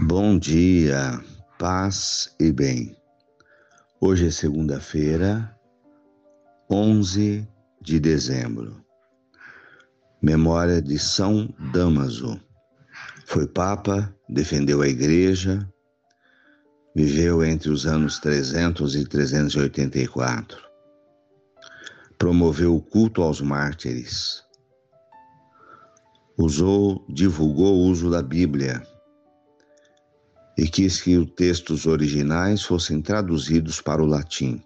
Bom dia, paz e bem. Hoje é segunda-feira, 11 de dezembro. Memória de São Damaso. Foi papa, defendeu a igreja, viveu entre os anos 300 e 384. Promoveu o culto aos mártires. Usou, divulgou o uso da Bíblia e quis que os textos originais fossem traduzidos para o latim,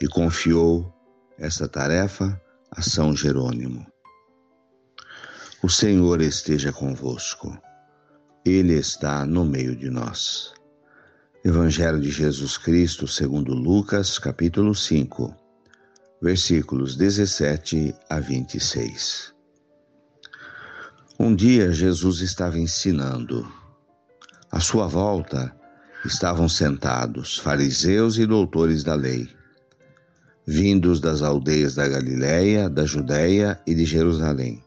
e confiou essa tarefa a São Jerônimo. O Senhor esteja convosco, Ele está no meio de nós. Evangelho de Jesus Cristo, segundo Lucas, capítulo 5, versículos 17 a 26. Um dia Jesus estava ensinando à sua volta estavam sentados fariseus e doutores da lei, vindos das aldeias da Galiléia, da Judéia e de Jerusalém.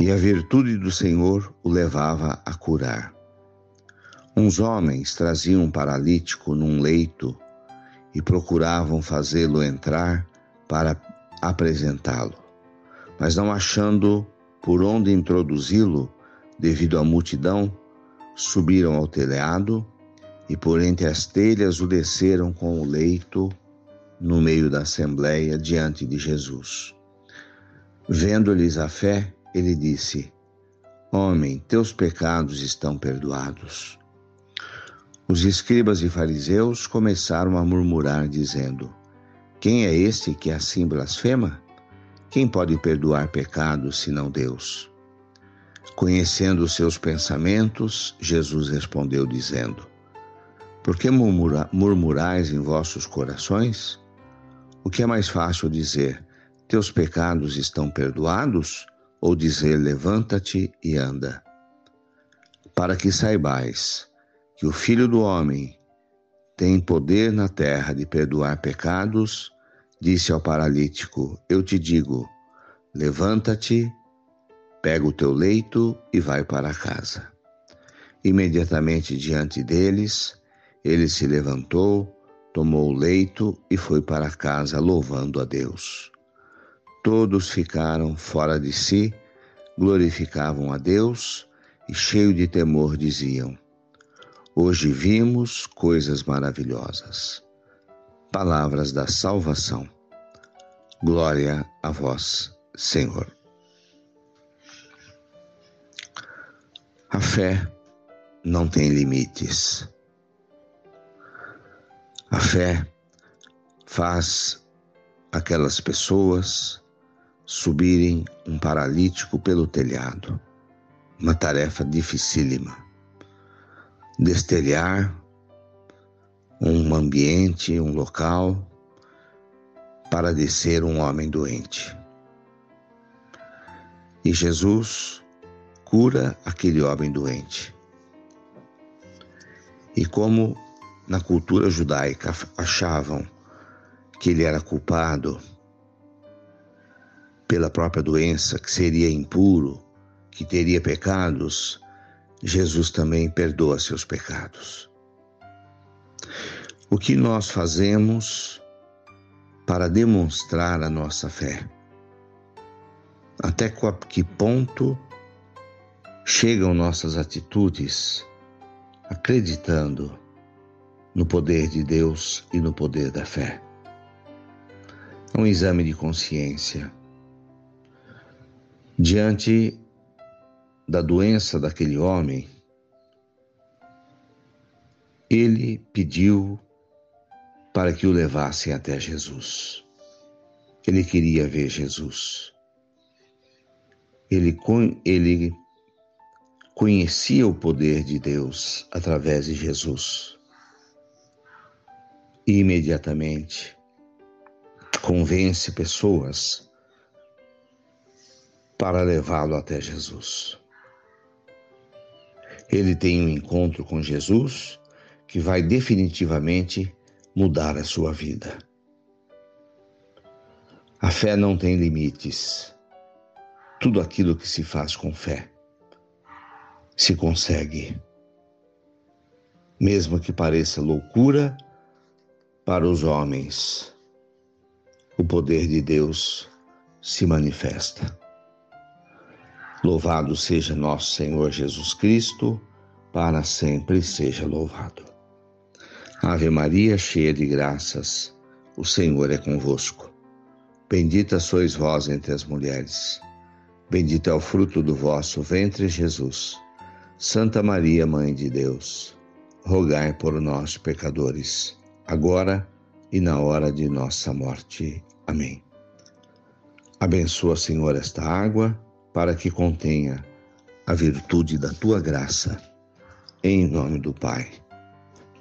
E a virtude do Senhor o levava a curar. Uns homens traziam um paralítico num leito e procuravam fazê-lo entrar para apresentá-lo. Mas não achando por onde introduzi-lo, devido à multidão, Subiram ao telhado e por entre as telhas o desceram com o leito no meio da assembleia diante de Jesus. Vendo-lhes a fé, ele disse: Homem, teus pecados estão perdoados. Os escribas e fariseus começaram a murmurar, dizendo: Quem é este que assim blasfema? Quem pode perdoar pecados senão Deus? Conhecendo os seus pensamentos, Jesus respondeu, dizendo: Por que murmura, murmurais em vossos corações? O que é mais fácil dizer: Teus pecados estão perdoados? Ou dizer: Levanta-te e anda? Para que saibais que o Filho do Homem tem poder na terra de perdoar pecados, disse ao paralítico: Eu te digo, levanta-te Pega o teu leito e vai para casa. Imediatamente diante deles, ele se levantou, tomou o leito e foi para casa louvando a Deus. Todos ficaram fora de si, glorificavam a Deus e, cheio de temor, diziam: Hoje vimos coisas maravilhosas. Palavras da salvação. Glória a vós, Senhor. Fé não tem limites. A fé faz aquelas pessoas subirem um paralítico pelo telhado. Uma tarefa dificílima. Destelhar um ambiente, um local, para descer um homem doente. E Jesus cura aquele homem doente. E como na cultura judaica achavam que ele era culpado pela própria doença, que seria impuro, que teria pecados, Jesus também perdoa seus pecados. O que nós fazemos para demonstrar a nossa fé? Até que ponto chegam nossas atitudes acreditando no poder de Deus e no poder da fé. É um exame de consciência. Diante da doença daquele homem, ele pediu para que o levassem até Jesus. Ele queria ver Jesus. Ele, ele conhecia o poder de Deus através de Jesus. E imediatamente convence pessoas para levá-lo até Jesus. Ele tem um encontro com Jesus que vai definitivamente mudar a sua vida. A fé não tem limites. Tudo aquilo que se faz com fé se consegue. Mesmo que pareça loucura para os homens, o poder de Deus se manifesta. Louvado seja nosso Senhor Jesus Cristo, para sempre seja louvado. Ave Maria, cheia de graças, o Senhor é convosco. Bendita sois vós entre as mulheres. Bendito é o fruto do vosso ventre, Jesus. Santa Maria, Mãe de Deus, rogai por nós, pecadores, agora e na hora de nossa morte. Amém. Abençoa, Senhor, esta água para que contenha a virtude da tua graça. Em nome do Pai,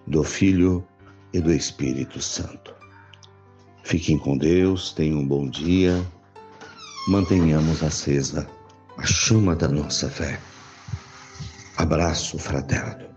do Filho e do Espírito Santo. Fiquem com Deus, tenham um bom dia, mantenhamos acesa a chama da nossa fé. Abraço fraterno.